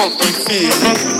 fucking feeling.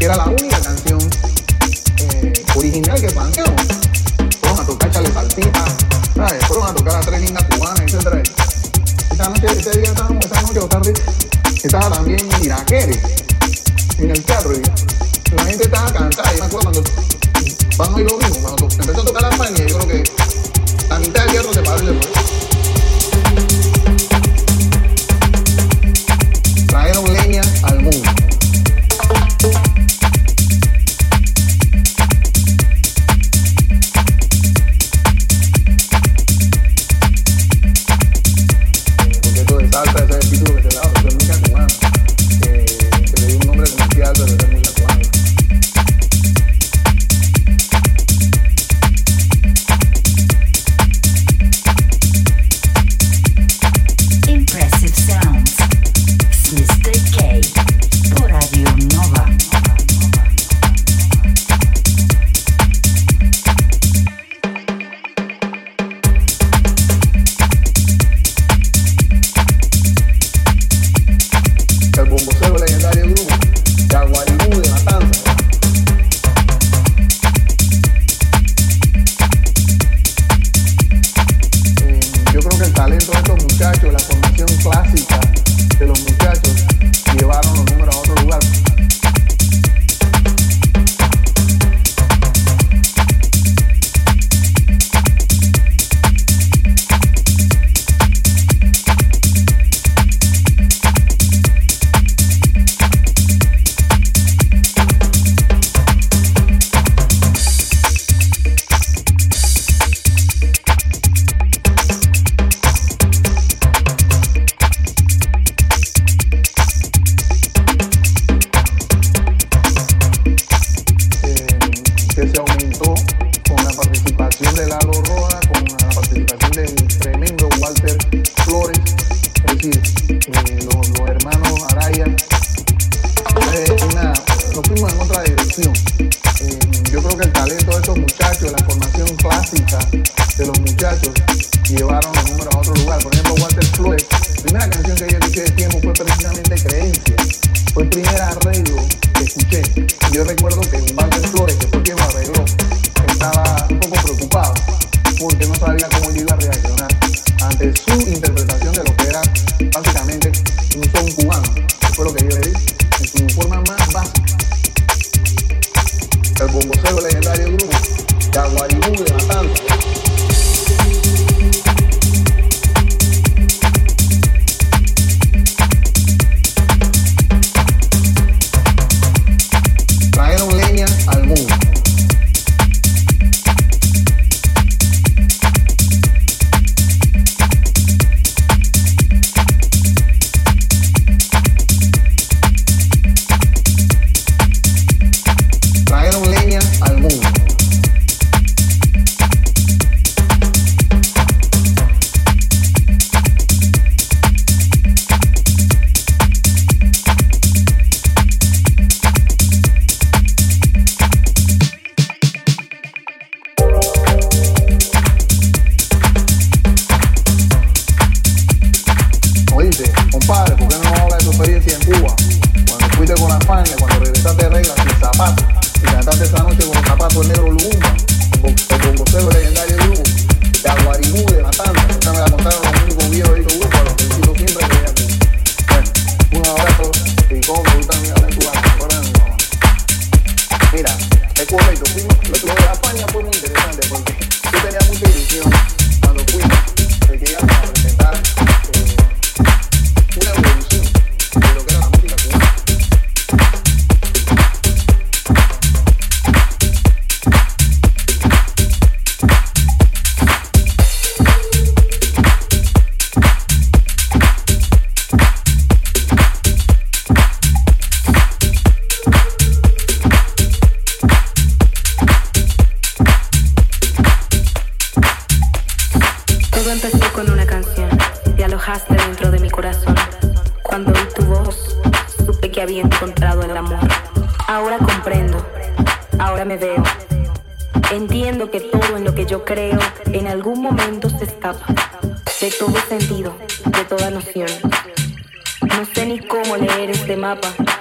Era la única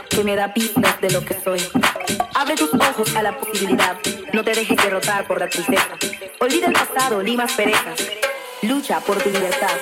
que me da pistas de lo que soy. Abre tus ojos a la posibilidad, no te dejes derrotar por la tristeza. Olvida el pasado, limas perezas. Lucha por tu libertad.